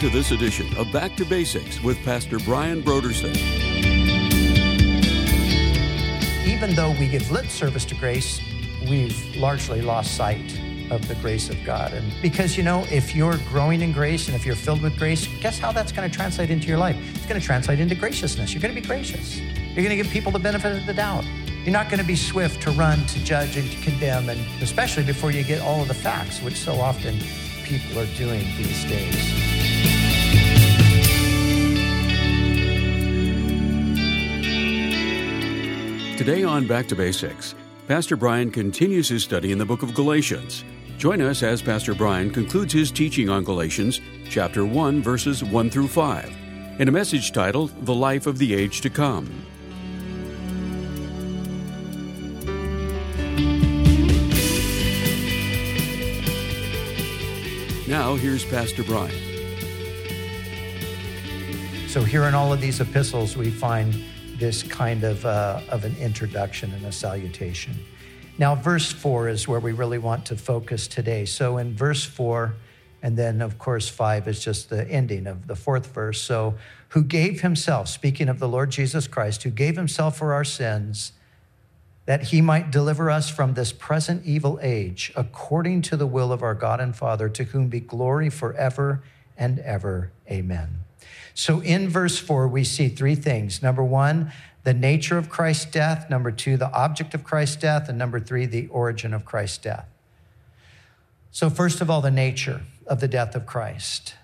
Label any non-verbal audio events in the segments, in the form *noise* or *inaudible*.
to this edition of Back to Basics with Pastor Brian Brodersen. Even though we give lip service to grace, we've largely lost sight of the grace of God. And because, you know, if you're growing in grace and if you're filled with grace, guess how that's going to translate into your life? It's going to translate into graciousness. You're going to be gracious. You're going to give people the benefit of the doubt. You're not going to be swift to run, to judge, and to condemn, and especially before you get all of the facts, which so often people are doing these days. Today on Back to Basics, Pastor Brian continues his study in the book of Galatians. Join us as Pastor Brian concludes his teaching on Galatians, chapter 1, verses 1 through 5, in a message titled The Life of the Age to Come. Now, here's Pastor Brian. So, here in all of these epistles, we find this kind of, uh, of an introduction and a salutation. Now, verse 4 is where we really want to focus today. So, in verse 4, and then, of course, 5 is just the ending of the fourth verse. So, who gave himself, speaking of the Lord Jesus Christ, who gave himself for our sins that he might deliver us from this present evil age, according to the will of our God and Father, to whom be glory forever and ever. Amen. So in verse four, we see three things. Number one, the nature of Christ's death. Number two, the object of Christ's death. And number three, the origin of Christ's death. So, first of all, the nature of the death of Christ.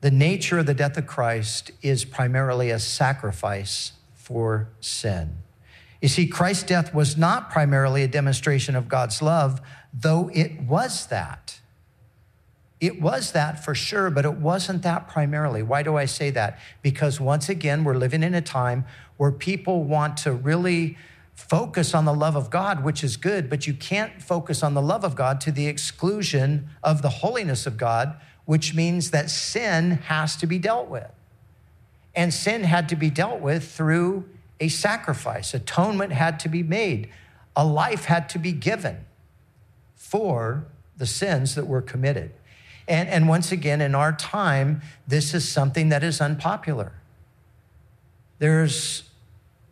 The nature of the death of Christ is primarily a sacrifice for sin. You see, Christ's death was not primarily a demonstration of God's love, though it was that. It was that for sure, but it wasn't that primarily. Why do I say that? Because once again, we're living in a time where people want to really focus on the love of God, which is good, but you can't focus on the love of God to the exclusion of the holiness of God, which means that sin has to be dealt with. And sin had to be dealt with through a sacrifice. Atonement had to be made. A life had to be given for the sins that were committed. And, and once again, in our time, this is something that is unpopular. There's,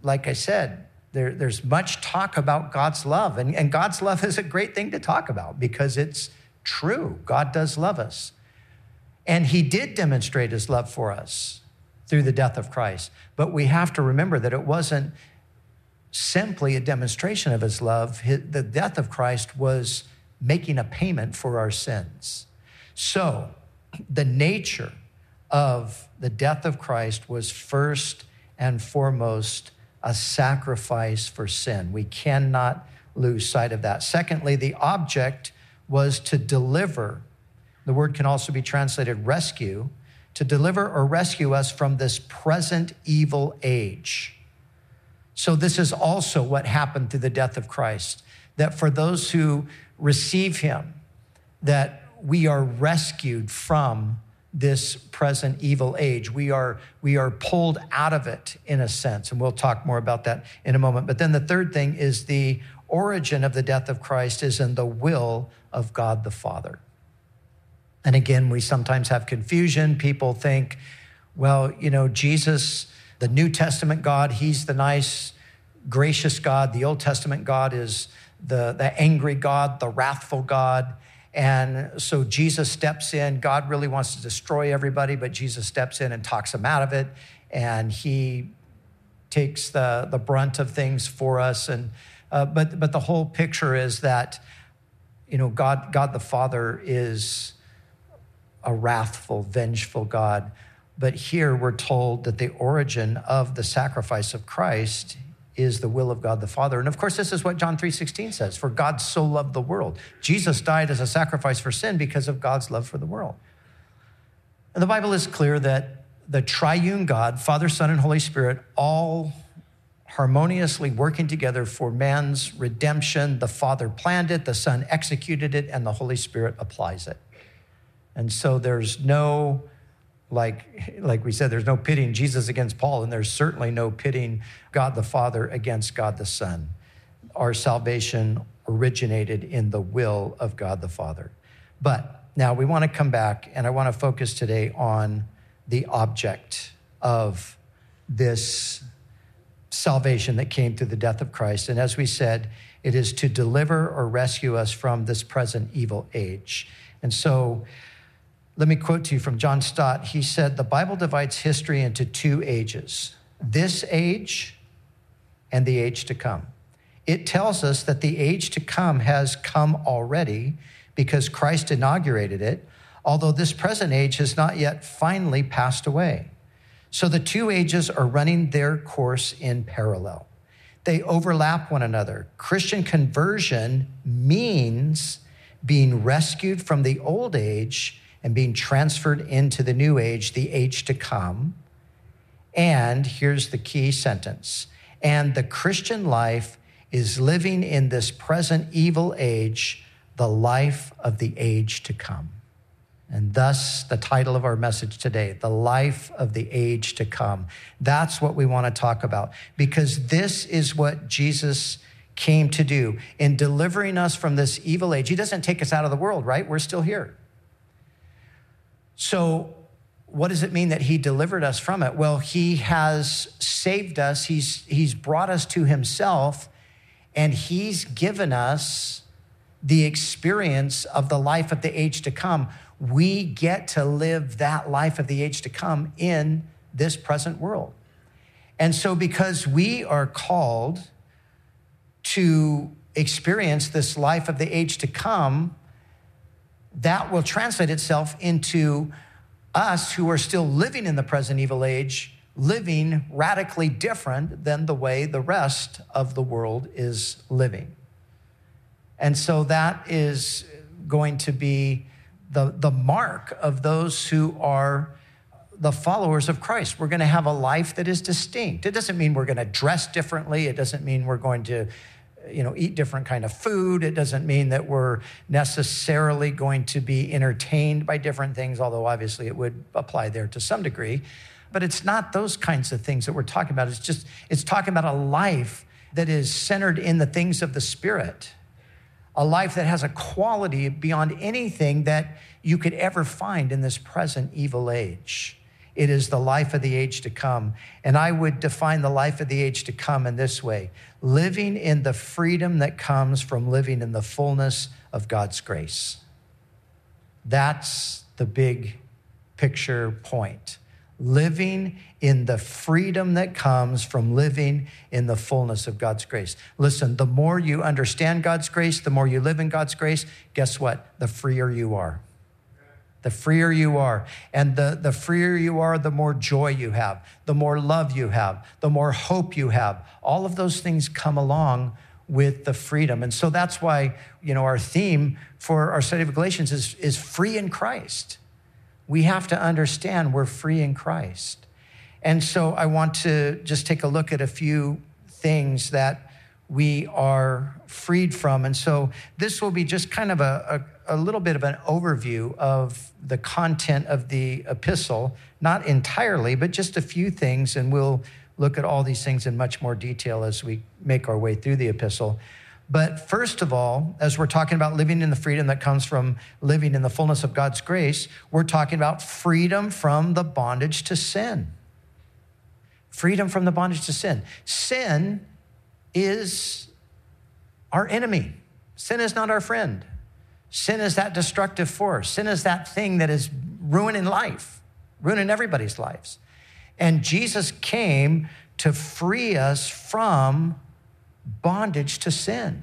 like I said, there, there's much talk about God's love. And, and God's love is a great thing to talk about because it's true. God does love us. And He did demonstrate His love for us through the death of Christ. But we have to remember that it wasn't simply a demonstration of his love. The death of Christ was making a payment for our sins. So, the nature of the death of Christ was first and foremost a sacrifice for sin. We cannot lose sight of that. Secondly, the object was to deliver. The word can also be translated rescue to deliver or rescue us from this present evil age. So, this is also what happened through the death of Christ that for those who receive him, that we are rescued from this present evil age. We are, we are pulled out of it in a sense. And we'll talk more about that in a moment. But then the third thing is the origin of the death of Christ is in the will of God the Father. And again, we sometimes have confusion. People think, well, you know, Jesus, the New Testament God, he's the nice, gracious God. The Old Testament God is the, the angry God, the wrathful God. And so Jesus steps in. God really wants to destroy everybody, but Jesus steps in and talks them out of it. And he takes the, the brunt of things for us. And, uh, but, but the whole picture is that, you know, God, God the Father is a wrathful, vengeful God. But here we're told that the origin of the sacrifice of Christ is the will of God the Father. And of course, this is what John 3:16 says, for God so loved the world. Jesus died as a sacrifice for sin because of God's love for the world. And the Bible is clear that the triune God, Father, Son, and Holy Spirit, all harmoniously working together for man's redemption. The Father planned it, the Son executed it, and the Holy Spirit applies it. And so there's no, like, like we said, there's no pitting Jesus against Paul, and there's certainly no pitting God the Father against God the Son. Our salvation originated in the will of God the Father. But Now, we want to come back and I want to focus today on the object of this salvation that came through the death of Christ. And as we said, it is to deliver or rescue us from this present evil age. And so, let me quote to you from John Stott. He said, The Bible divides history into two ages this age and the age to come. It tells us that the age to come has come already because Christ inaugurated it, although this present age has not yet finally passed away. So the two ages are running their course in parallel. They overlap one another. Christian conversion means being rescued from the old age and being transferred into the new age, the age to come. And here's the key sentence and the Christian life is living in this present evil age, the life of the age to come. And thus, the title of our message today, The Life of the Age to Come. That's what we want to talk about because this is what Jesus came to do in delivering us from this evil age. He doesn't take us out of the world, right? We're still here. So, what does it mean that he delivered us from it? Well, he has saved us, he's, he's brought us to himself, and he's given us the experience of the life of the age to come. We get to live that life of the age to come in this present world. And so, because we are called to experience this life of the age to come, that will translate itself into us who are still living in the present evil age, living radically different than the way the rest of the world is living. And so that is going to be the, the mark of those who are the followers of Christ. We're going to have a life that is distinct. It doesn't mean we're going to dress differently. It doesn't mean we're going to you know eat different kind of food. It doesn't mean that we're necessarily going to be entertained by different things although obviously it would apply there to some degree. But it's not those kinds of things that we're talking about. It's just it's talking about a life that is centered in the things of the spirit. A life that has a quality beyond anything that you could ever find in this present evil age it is the life of the age to come. And I would define the life of the age to come in this way living in the freedom that comes from living in the fullness of God's grace. That's the big picture point. Living in the freedom that comes from living in the fullness of God's grace. Listen, the more you understand God's grace, the more you live in God's grace, guess what? The freer you are the freer you are. And the, the freer you are, the more joy you have, the more love you have, the more hope you have. All of those things come along with the freedom. And so that's why, you know, our theme for our study of Galatians is, is free in Christ. We have to understand we're free in Christ. And so I want to just take a look at a few things that we are freed from. And so this will be just kind of a, a, a, little bit of an overview of the content of the epistle, not entirely, but just a few things. And we'll look at all these things in much more detail as we make our way through the epistle. But first of all, as we're talking about living in the freedom that comes from living in the fullness of God's grace, we're talking about freedom from the bondage to sin. Freedom from the bondage to sin. Sin is our enemy. Sin is not our friend. Sin is that destructive force. Sin is that thing that is ruining life, ruining everybody's lives. And Jesus came to free us from bondage to sin.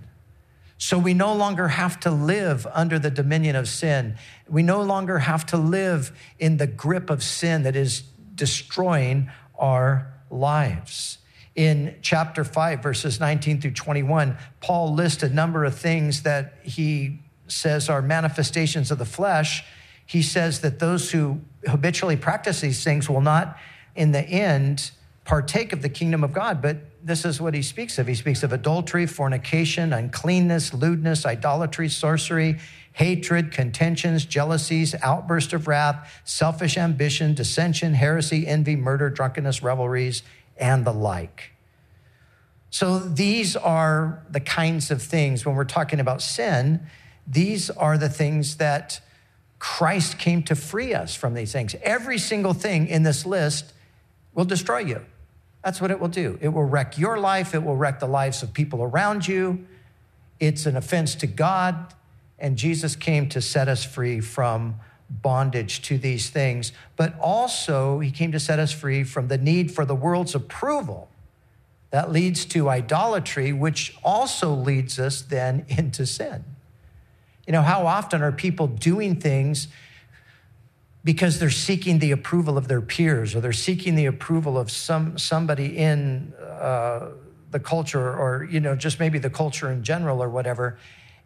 So we no longer have to live under the dominion of sin. We no longer have to live in the grip of sin that is destroying our lives in chapter 5, verses 19 through 21, Paul lists a number of things that he says are manifestations of the flesh. He says that those who habitually practice these things will not, in the end, partake of the kingdom of God. But this is what he speaks of. He speaks of adultery, fornication, uncleanness, lewdness, idolatry, sorcery, hatred, contentions, jealousies, outburst of wrath, selfish ambition, dissension, heresy, envy, murder, drunkenness, revelries, and the like. So these are the kinds of things when we're talking about sin, these are the things that Christ came to free us from these things. Every single thing in this list will destroy you. That's what it will do. It will wreck your life, it will wreck the lives of people around you. It's an offense to God, and Jesus came to set us free from bondage to these things, but also he came to set us free from the need for the world's approval that leads to idolatry, which also leads us then *laughs* into sin. You know, how often are people doing things because they're seeking the approval of their peers or they're seeking the approval of some somebody in uh, the culture or you know just maybe the culture in general or whatever.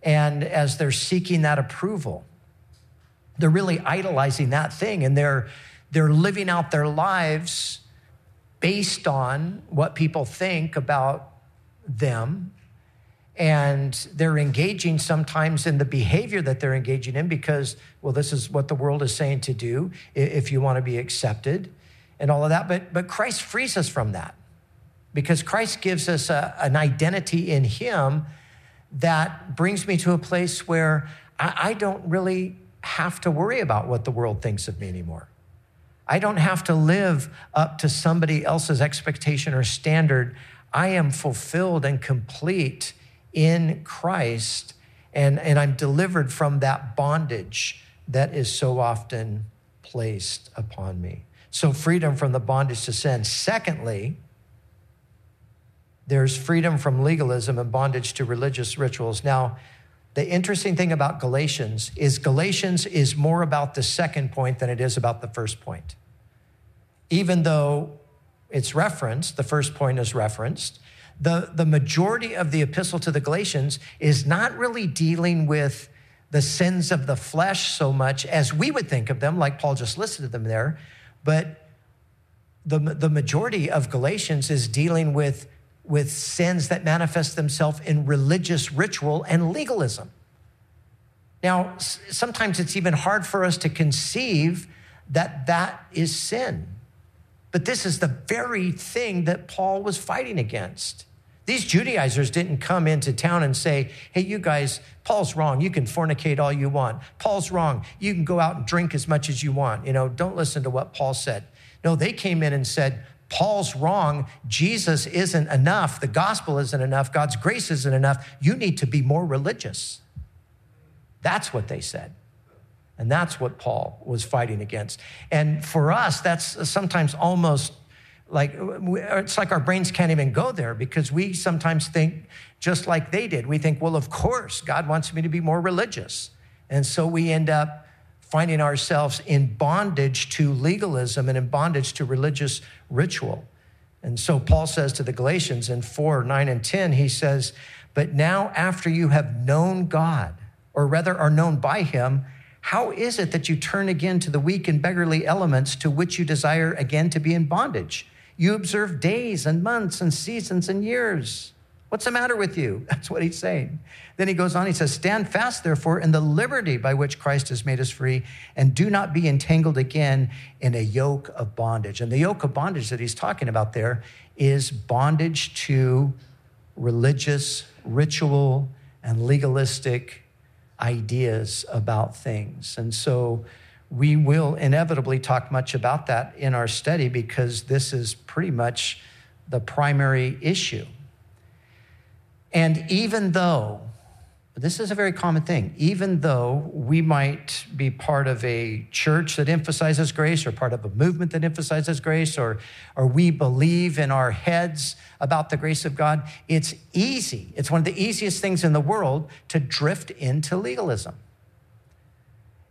And as they're seeking that approval they're really idolizing that thing and they're they're living out their lives based on what people think about them and they're engaging sometimes in the behavior that they're engaging in because well this is what the world is saying to do if you want to be accepted and all of that but but christ frees us from that because christ gives us a, an identity in him that brings me to a place where I, I don't really have to worry about what the world thinks of me anymore. I don't have to live up to somebody else's expectation or standard. I am fulfilled and complete in Christ, and, and I'm delivered from that bondage that is so often placed upon me. So, freedom from the bondage to sin. Secondly, there's freedom from legalism and bondage to religious rituals. Now, the interesting thing about Galatians is Galatians is more about the second point than it is about the first point. Even though it's referenced, the first point is referenced, the, the majority of the epistle to the Galatians is not really dealing with the sins of the flesh so much as we would think of them, like Paul just listed them there, but the, the majority of Galatians is dealing with with sins that manifest themselves in religious ritual and legalism. Now, sometimes it's even hard for us to conceive that that is sin. But this is the very thing that Paul was fighting against. These Judaizers didn't come into town and say, hey, you guys, Paul's wrong. You can fornicate all you want. Paul's wrong. You can go out and drink as much as you want. You know, don't listen to what Paul said. No, they came in and said, Paul's wrong. Jesus isn't enough. The gospel isn't enough. God's grace isn't enough. You need to be more religious. That's what they said. And that's what Paul was fighting against. And for us, that's sometimes almost like it's like our brains can't even go there because we sometimes think just like they did. We think, well, of course, God wants me to be more religious. And so we end up finding ourselves in bondage to legalism and in bondage to religious ritual. And so Paul says to the Galatians in 4 9 and 10, he says, But now, after you have known God, or rather are known by him, how is it that you turn again to the weak and beggarly elements to which you desire again to be in bondage? You observe days and months and seasons and years. What's the matter with you? *laughs* That's what he's saying. Then he goes on, he says, Stand fast, therefore, in the liberty by which Christ has made us free, and do not be entangled again in a yoke of bondage. And the yoke of bondage that he's talking about there is bondage to religious, ritual, and legalistic ideas about things. And so we will inevitably talk much about that in our study because this is pretty much the primary issue. And even though, this is a very common thing, even though we might be part of a church that emphasizes grace or part of a movement that emphasizes grace or, or we believe in our heads about the grace of God, it's easy. It's one of the easiest things in the world to drift into legalism.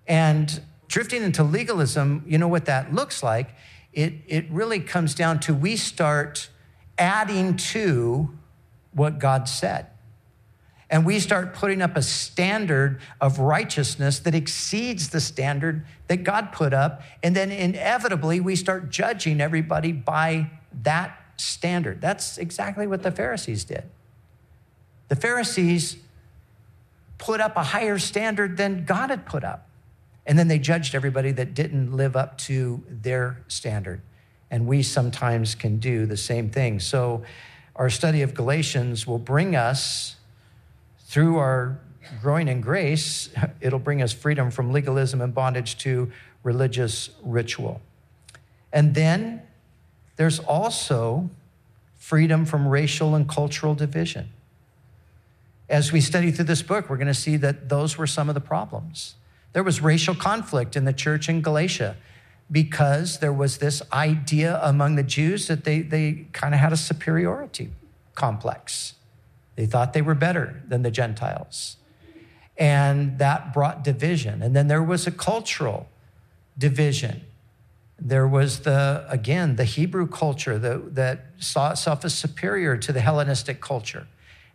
And drifting into legalism, you know what that looks like? It, it really comes down to we start adding to what God said. And we start putting up a standard of righteousness that exceeds the standard that God put up. And then inevitably, we start judging everybody by that standard. That's exactly what the Pharisees did. The Pharisees put up a higher standard than God had put up. And then they judged everybody that didn't live up to their standard. And we sometimes can do the same thing. So, our study of Galatians will bring us through our growing in grace, *laughs* it'll bring us freedom from legalism and bondage to religious ritual. And then there's also freedom from racial and cultural division. As we study through this book, we're going to see that those were some of the problems. There was racial conflict in the church in Galatia because there was this idea among the Jews that they, they kind of had a superiority complex. They thought they were better than the Gentiles. And that brought division. And then there was a cultural division. There was the, again, the Hebrew culture that, that saw itself as superior to the Hellenistic culture.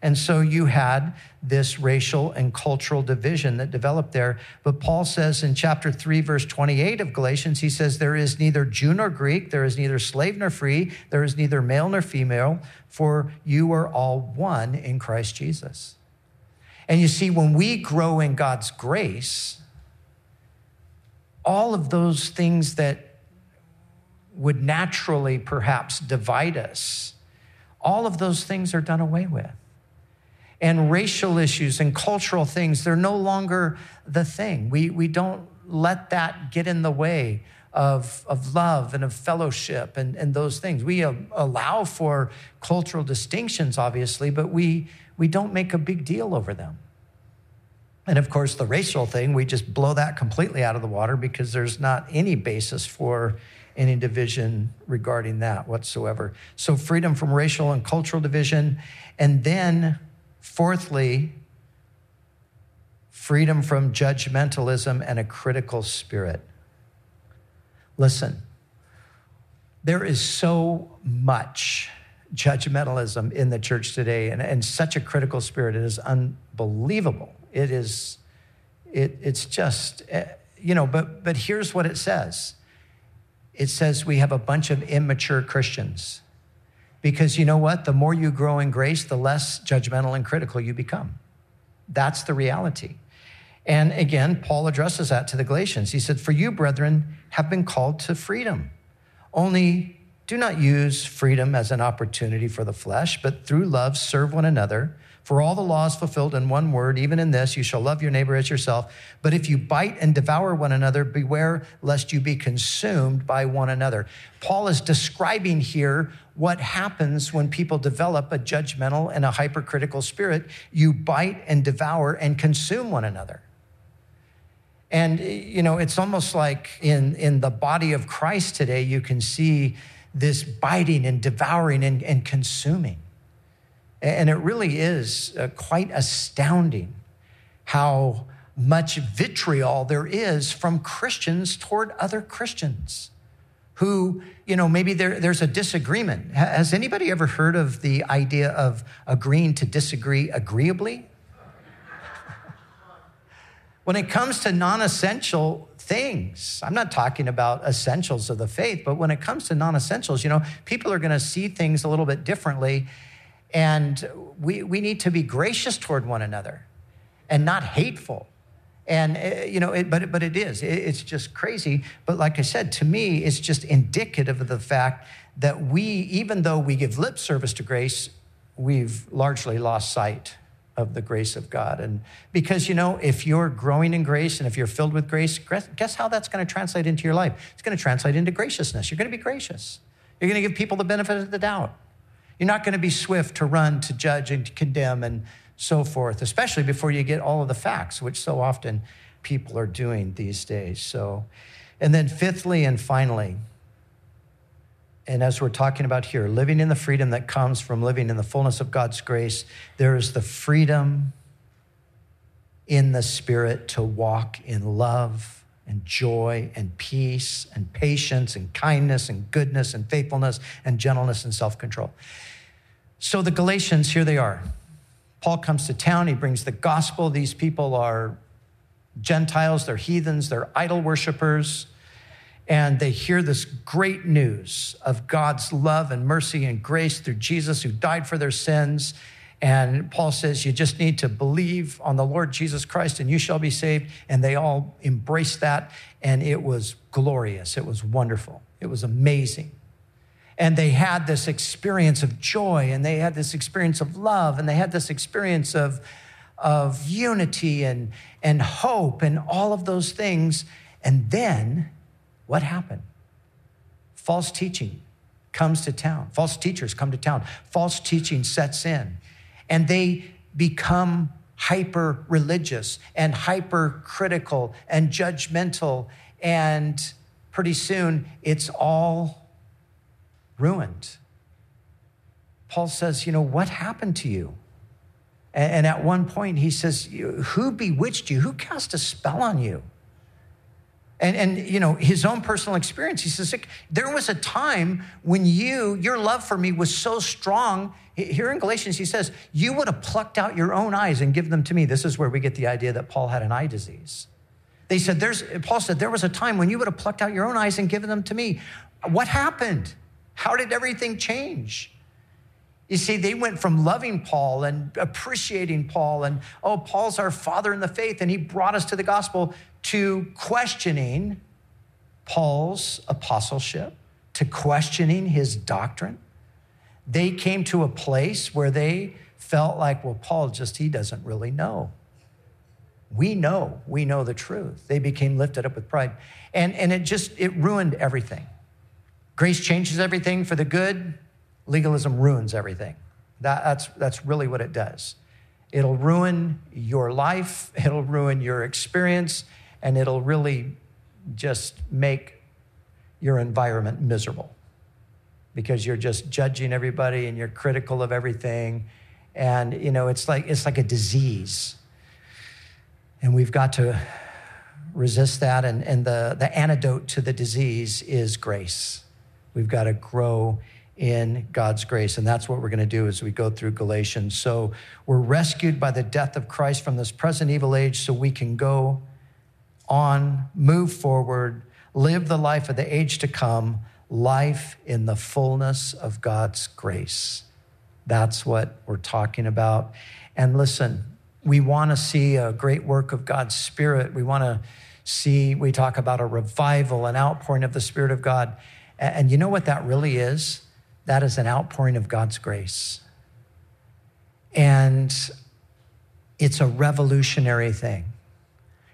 And so you had this racial and cultural division that developed there. But Paul says in chapter 3, verse 28 of Galatians, he says, There is neither Jew nor Greek, there is neither slave nor free, there is neither male nor female, for you are all one in Christ Jesus. And you see, when we grow in God's grace, all of those things that would naturally perhaps divide us, all of those things are done away with and racial issues and cultural things, they're no longer the thing. We, we don't let that get in the way of, of love and of fellowship and, and those things. We allow for cultural distinctions, obviously, but we, we don't make a big deal over them. And of course, the racial thing, we just blow that completely out of the water because there's not any basis for any division regarding that whatsoever. So, freedom from racial and cultural division. And then Fourthly, freedom from judgmentalism and a critical spirit. Listen, there is so much judgmentalism in the church today and, and such a critical spirit. It is unbelievable. It is, it, it's just, eh, you know, but, but here's what it says it says we have a bunch of immature Christians because you know what? The more you grow in grace, the less judgmental and critical you become. That's the reality. And again, Paul addresses that to the Galatians. He said, For you, brethren, have been called to freedom. Only do not use freedom as an opportunity for the flesh, but through love serve one another. For all the law is fulfilled in one word, even in this, you shall love your neighbor as yourself. But if you bite and devour one another, beware lest you be consumed by one another. Paul is describing here what happens when people develop a judgmental and a hypercritical spirit. You bite and devour and consume one another. And, you know, it's almost like in, in the body of Christ today, you can see this biting and devouring and, and consuming. And it really is uh, quite astounding how much vitriol there is from Christians toward other Christians who, you know, maybe there, there's a disagreement. Has anybody ever heard of the idea of agreeing to disagree agreeably? *laughs* when it comes to non essential things, I'm not talking about essentials of the faith, but when it comes to non essentials, you know, people are going to see things a little bit differently. And we, we need to be gracious toward one another and not hateful. And, uh, you know, it, but, but it is. It, it's just crazy. But like I said, to me, it's just indicative of the fact that we, even though we give lip service to grace, we've largely lost sight of the grace of God. And because, you know, if you're growing in grace and if you're filled with grace, guess how that's going to translate into your life? It's going to translate into graciousness. You're going to be gracious. You're going to give people the benefit of the doubt. You're not going to be swift to run, to judge, and to condemn, and so forth, especially before you get all of the facts, which so often people are doing these days. So, and then fifthly and finally, and as we're talking about here, living in the freedom that comes from living in the fullness of God's grace, there is the freedom in the Spirit to walk in love and joy and peace and patience and kindness and goodness and faithfulness and gentleness and self control. So the Galatians, here they are. Paul comes to town, he brings the gospel. These people are Gentiles, they're heathens, they're idol worshippers. And they hear this great news of God's love and mercy and grace through Jesus who died for their sins and Paul says, You just need to believe on the Lord Jesus Christ and you shall be saved. And they all embraced that. And it was glorious. It was wonderful. It was amazing. And they had this experience of joy and they had this experience of love and they had this experience of, of unity and, and hope and all of those things. And then what happened? False teaching comes to town. False teachers come to town. False teaching sets in. And they become hyper religious and hyper critical and judgmental. And pretty soon it's all ruined. Paul says, You know, what happened to you? And, at one point he says, Who bewitched you? Who cast a spell on you? And, and you know his own personal experience he says there was a time when you your love for me was so strong here in galatians he says you would have plucked out your own eyes and give them to me this is where we get the idea that paul had an eye disease they said there's paul said there was a time when you would have plucked out your own eyes and given them to me what happened how did everything change you see, they went from loving Paul and appreciating Paul and, oh, Paul's our father in the faith and he brought us to the gospel, to questioning Paul's apostleship, to questioning his doctrine. They came to a place where they felt like, well, Paul just, he doesn't really know. We know, we know the truth. They became lifted up with pride. And, and it just, it ruined everything. Grace changes everything for the good legalism ruins everything. That, that's, that's really what it does. It'll ruin your life, *laughs* it'll ruin your experience, and it'll really just make your environment miserable because you're just judging everybody and you're critical of everything. And, you know, it's like, it's like a disease. And we've got to resist that. And, and the, the antidote to the disease is grace. We've got to grow in God's grace. And that's what we're going to do as we go through Galatians. So we're rescued by the death of Christ from this present evil age so we can go on, move forward, live the life of the age to come, life in the fullness of God's grace. That's what we're talking about. And listen, we want to see a great work of God's Spirit. We want to see, we talk about a revival, an outpouring of the Spirit of God. And you know what that really is? that is an outpouring of God's grace. And it's a revolutionary thing.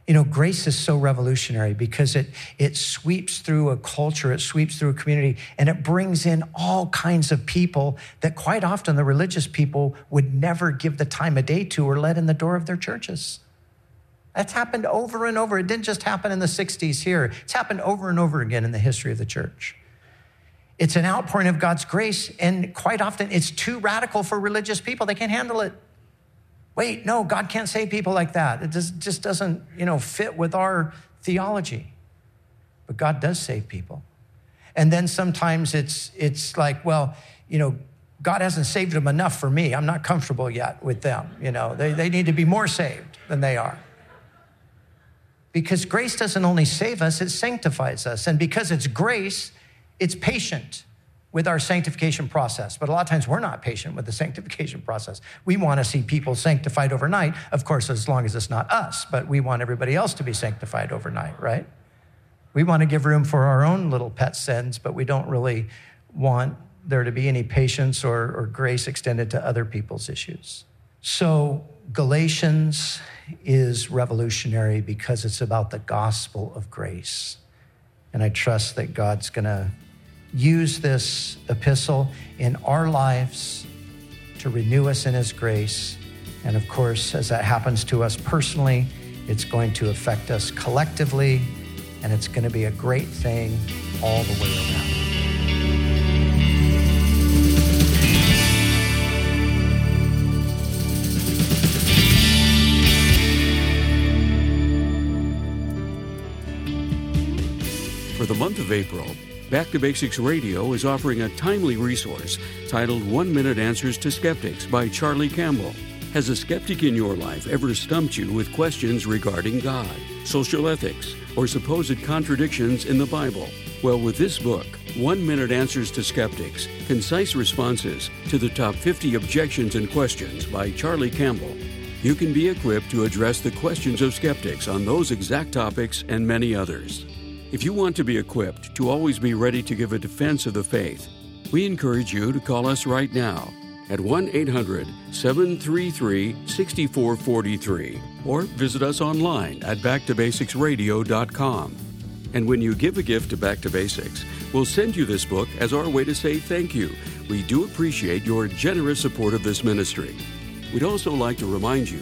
You know, grace is so revolutionary because it, it sweeps through a culture, it sweeps through a community, and it brings in all kinds of people that quite often the religious people would never give the time of day to or let in the door of their churches. That's happened over and over. It didn't just happen in the 60s here, it's happened over and over again in the history of the church. It's an outpouring of God's grace, and quite often it's too radical for religious people. They can't handle it. Wait, no, God can't save people like that. It just, just doesn't, you know, fit with our theology. But God does save people. And then sometimes it's it's like, well, you know, God hasn't saved them enough for me. I'm not comfortable yet with them. You know, they, they need to be more saved than they are. Because grace doesn't only save us, it sanctifies us. And because it's grace, it's patient with our sanctification process. But a lot of times we're not patient with the *laughs* sanctification process. We want to see people sanctified overnight, of course, as long as it's not us, but we want everybody else to be sanctified overnight, right? We want to give room for our own little pet sins, but we don't really want there to be any patience or, or grace extended to other people's issues. So, Galatians is revolutionary because it's about the gospel of grace. And I trust that God's going to use this epistle in our lives to renew us in His grace. And of course, as that happens to us personally, it's going to affect us collectively, and it's going to be a great thing all the way around. For the month of April, Back to Basics Radio is offering a timely resource titled One Minute Answers to Skeptics by Charlie Campbell. Has a skeptic in your life ever stumped you with questions regarding God, social ethics, or supposed contradictions in the Bible? Well, with this book, One Minute Answers to Skeptics Concise Responses to the Top 50 Objections and Questions by Charlie Campbell, you can be equipped to address the questions of skeptics on those exact topics and many others. If you want to be equipped to always be ready to give a defense of the faith, we encourage you to call us right now at 1 800 733 6443 or visit us online at backtobasicsradio.com. And when you give a gift to Back to Basics, we'll send you this book as our way to say thank you. We do appreciate your generous support of this ministry. We'd also like to remind you